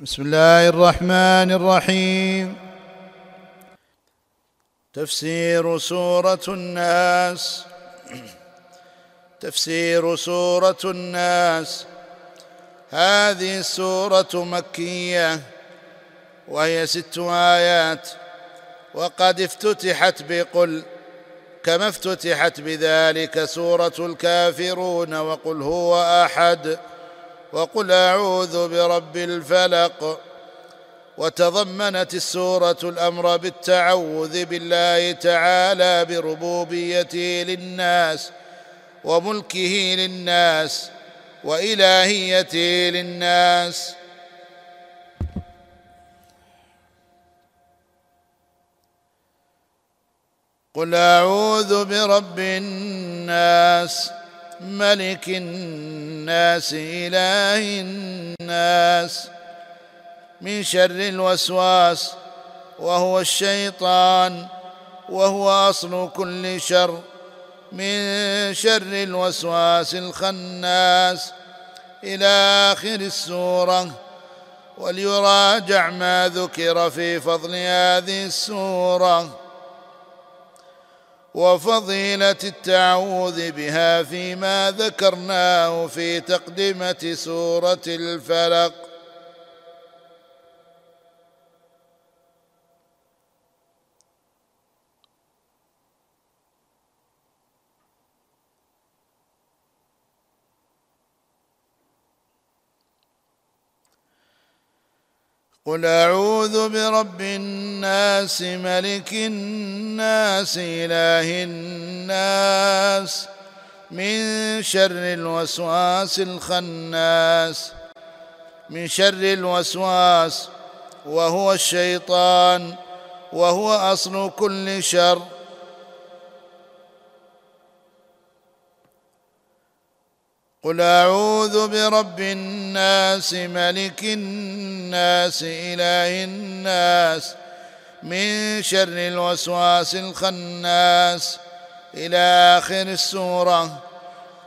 بسم الله الرحمن الرحيم. تفسير سورة الناس. تفسير سورة الناس. هذه السورة مكية وهي ست آيات. وقد افتتحت بقل كما افتتحت بذلك سورة الكافرون وقل هو أحد. وقل أعوذ برب الفلق. وتضمنت السورة الأمر بالتعوذ بالله تعالى بربوبيته للناس وملكه للناس وإلهيته للناس. قل أعوذ برب الناس ملك الناس إله الناس. من شر الوسواس وهو الشيطان وهو أصل كل شر. من شر الوسواس الخناس. إلى آخر السورة وليراجع ما ذكر في فضل هذه السورة. وفضيلة التعوذ بها فيما ذكرناه في تقدمه سورة الفلق. قل أعوذ برب الناس ملك الناس إله الناس من شر الوسواس الخناس من شر الوسواس وهو الشيطان وهو أصل كل شر. قل أعوذ برب الناس ملك الناس إله الناس من شر الوسواس الخناس إلى آخر السورة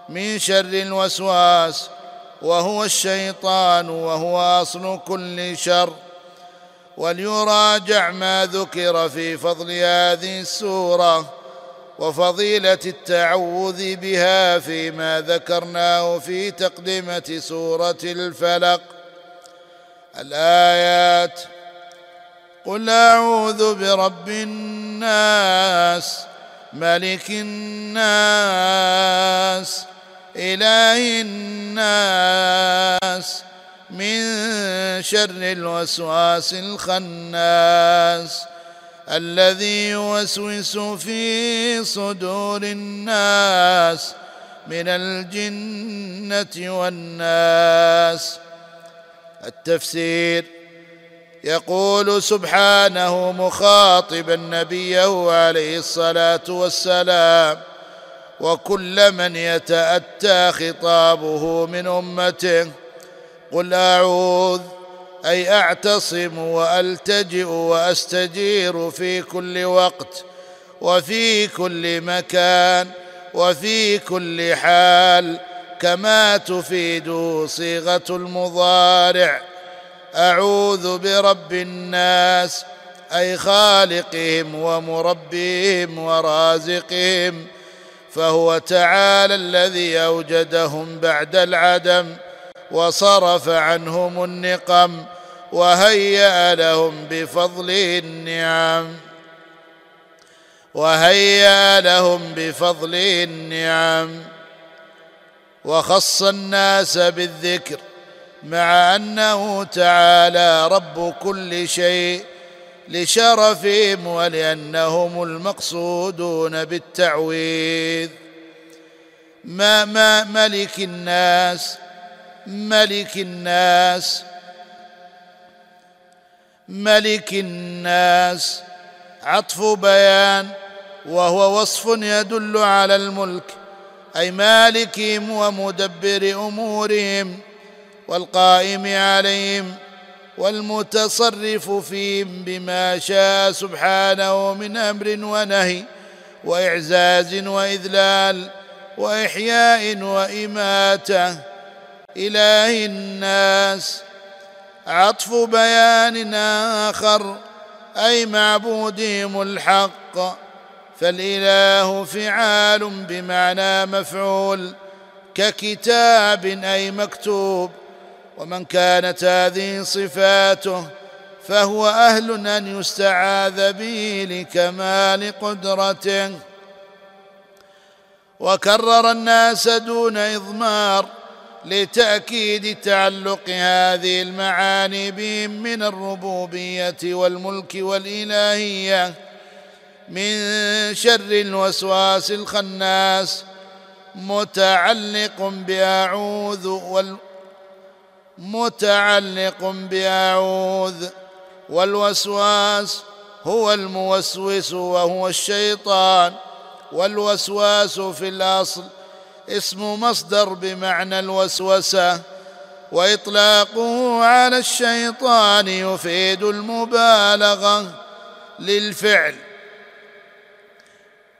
من شر الوسواس وهو الشيطان وهو أصل كل شر. وليراجع ما ذكر في فضل هذه السورة. وفضيلة التعوذ بها فيما ذكرناه في تقدمة سورة الفلق. الآيات قل أعوذ برب الناس ملك الناس إله الناس من شر الوسواس الخناس. الذي يوسوس في صدور الناس من الجنة والناس. التفسير يقول سبحانه مخاطبا نبيه عليه الصلاة والسلام وكل من يتأتى خطابه من أمته قل أعوذ أي أعتصم وألتجئ وأستجير في كل وقت وفي كل مكان وفي كل حال كما تفيد صيغة المضارع. أعوذ برب الناس أي خالقهم ومربيهم ورازقهم فهو تعالى الذي أوجدهم بعد العدم. وصرف عنهم النقم وهيأ لهم بفضل النعم وهيأ لهم بفضل النعم وخص الناس بالذكر مع أنه تعالى رب كل شيء لشرفهم ولأنهم المقصودون بالتعويذ. ما ما ملك الناس ملك الناس. ملك الناس. عطف بيان وهو وصف يدل على الملك أي مالكهم ومدبر أمورهم والقائم عليهم والمتصرف فيهم بما شاء سبحانه من أمر ونهي وإعزاز وإذلال وإحياء وإماتة. إله الناس. عطف بيان آخر أي معبودهم الحق. فالإله فعال بمعنى مفعول ككتاب أي مكتوب. ومن كانت هذه صفاته فهو أهل أن يستعاذ به لكمال قدرته. وكرر الناس دون إضمار لتأكيد تعلق هذه المعاني بهم من الربوبية والملك والإلهية من شر الوسواس الخناس متعلق بأعوذ وال متعلق بأعوذ والوسواس هو الموسوس وهو الشيطان والوسواس في الأصل اسم مصدر بمعنى الوسوسة وإطلاقه على الشيطان يفيد المبالغة للفعل.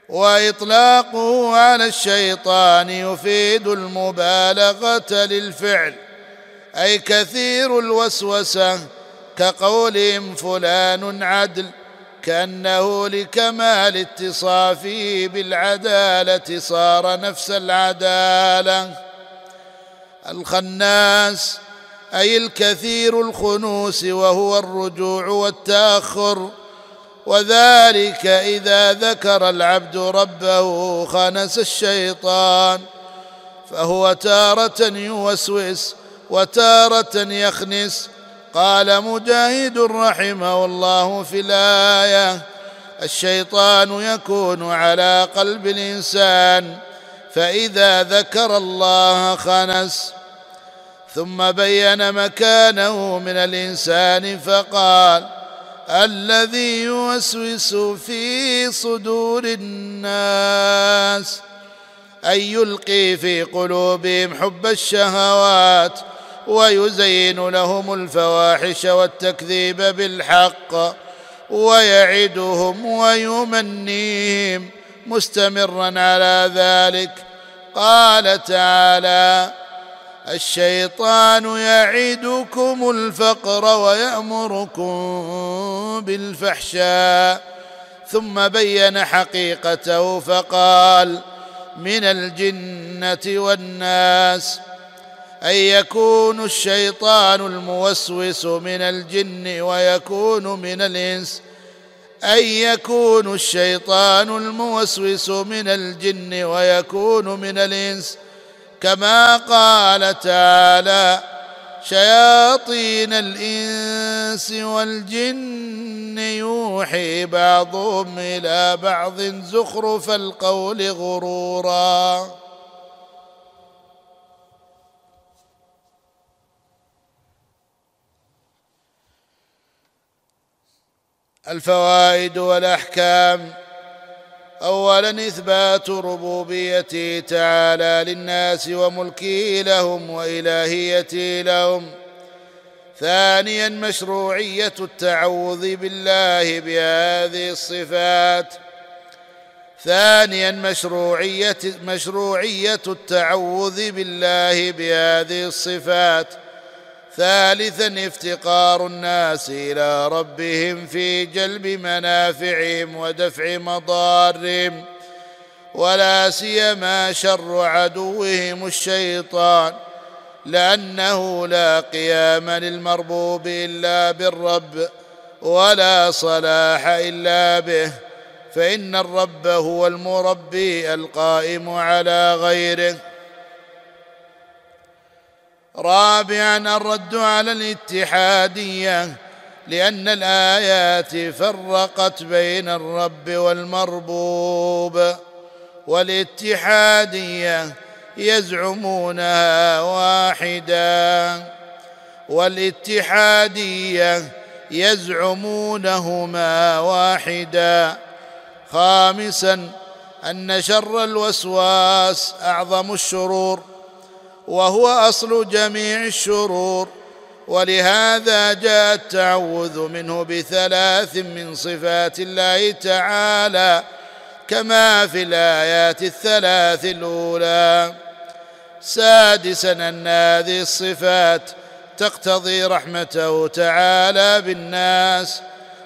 وإطلاقه على الشيطان يفيد المبالغة للفعل. أي كثير الوسوسة كقولهم فلان عدل. كأنه لكمال اتصافه بالعدالة صار نفس العدالة. الخناس أي الكثير الخنوس وهو الرجوع والتأخر. وذلك إذا ذكر العبد ربه خنس الشيطان. فهو تارة يوسوس وتارة يخنس. قال مجاهد رحمه الله في الآية الشيطان يكون على قلب الإنسان فإذا ذكر الله خنس ثم بين مكانه من الإنسان فقال الذي يوسوس في صدور الناس أن يلقي في قلوبهم حب الشهوات ويزين لهم الفواحش والتكذيب بالحق ويعدهم ويمنيهم مستمرا على ذلك. قال تعالى الشيطان يعدكم الفقر ويأمركم بالفحشاء. ثم بين حقيقته فقال من الجنة والناس أن يكون الشيطان الموسوس من الجن ويكون من الإنس. أن يكون الشيطان الموسوس من الجن ويكون من الإنس. كما قال تعالى شياطين الإنس والجن يوحي بعضهم إلى بعض زخرف القول غرورا. الفوائد والأحكام. اولا إثبات ربوبيته تعالى للناس وملكه لهم والهيته لهم. ثانيا مشروعية التعوذ بالله بهذه الصفات. ثانيا مشروعية مشروعية التعوذ بالله بهذه الصفات. ثالثا افتقار الناس إلى ربهم في جلب منافعهم ودفع مضارهم ولا سيما شر عدوهم الشيطان لأنه لا قيام للمربوب إلا بالرب ولا صلاح إلا به فإن الرب هو المربي القائم على غيره. رابعا الرد على الاتحادية لأن الآيات فرقت بين الرب والمربوب. والاتحادية يزعمونها واحدا. والاتحادية يزعمونهما واحدا. خامسا أن شر الوسواس أعظم الشرور. وهو أصل جميع الشرور. ولهذا جاء التعوذ منه بثلاث من صفات الله تعالى كما في الآيات الثلاث الأولى. سادسا أن هذه الصفات تقتضي رحمته تعالى بالناس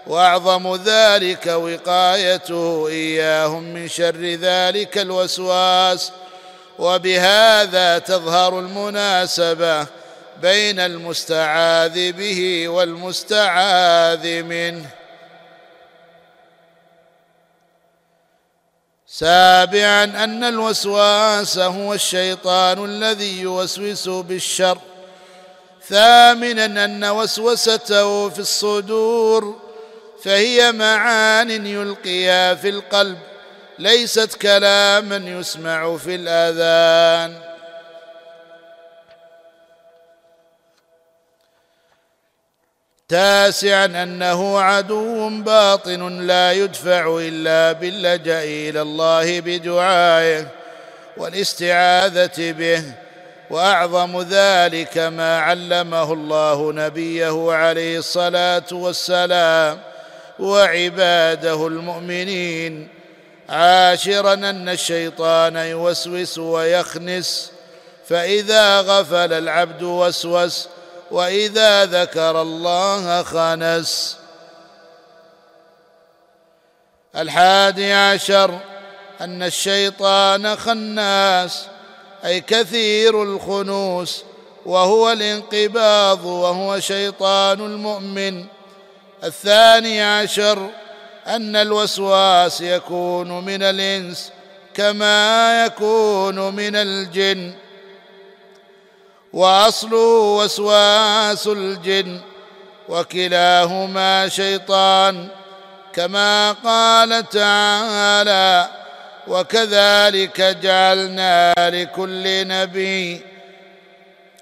وأعظم ذلك وقايته إياهم من شر ذلك الوسواس. وبهذا تظهر المناسبة بين المستعاذ به والمستعاذ منه. سابعا أن الوسواس هو الشيطان الذي يوسوس بالشر. ثامنا أن وسوسته في الصدور فهي معان يلقيها في القلب. ليست كلاما يسمع في الآذان. تاسعا أنه عدو باطن لا يدفع إلا باللجأ إلى الله بدعائه والاستعاذة به وأعظم ذلك ما علمه الله نبيه عليه الصلاة والسلام وعباده المؤمنين. عاشرا أن الشيطان يوسوس ويخنس فإذا غفل العبد وسوس وإذا ذكر الله خنس. الحادي عشر أن الشيطان خناس أي كثير الخنوس وهو الانقباض وهو شيطان المؤمن. الثاني عشر أن الوسواس يكون من الإنس كما يكون من الجن. واصله وسواس الجن وكلاهما شيطان كما قال تعالى وكذلك جعلنا لكل نبي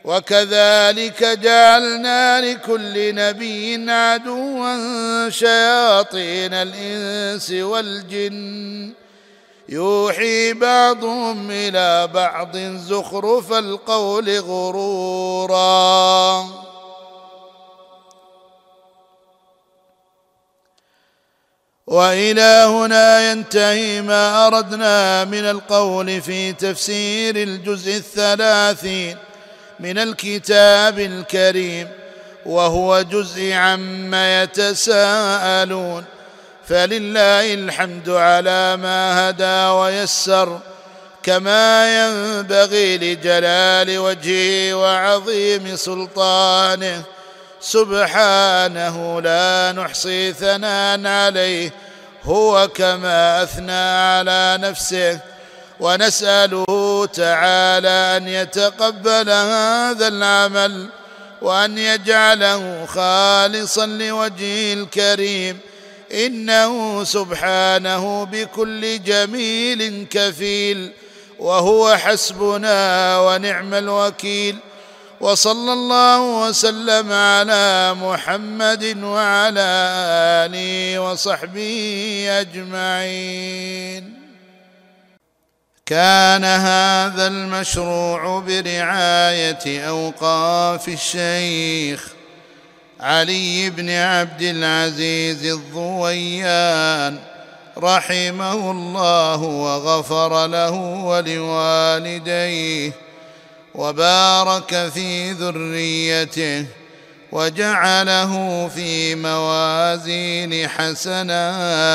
وكذلك جعلنا لكل نبي عدوا شياطين الإنس والجن. يوحي بعضهم إلى بعض زخرف القول غرورا. والى هنا ينتهي ما أردنا من القول في تفسير الجزء الثلاثين. من الكتاب الكريم وهو جزء عما يتساءلون. فلله الحمد على ما هدى ويسر كما ينبغي لجلال وجهه وعظيم سلطانه. سبحانه لا نحصي ثناء عليه هو كما أثنى على نفسه. ونسأله تعالى أن يتقبل هذا العمل وأن يجعله خالصا لوجهه الكريم. إنه سبحانه بكل جميل كفيل وهو حسبنا ونعم الوكيل. وصلى الله وسلم على محمد وعلى آله وصحبه أجمعين. كان هذا المشروع برعاية أوقاف الشيخ علي بن عبد العزيز الضويان رحمه الله وغفر له ولوالديه وبارك في ذريته وجعله في موازين حسناتهم.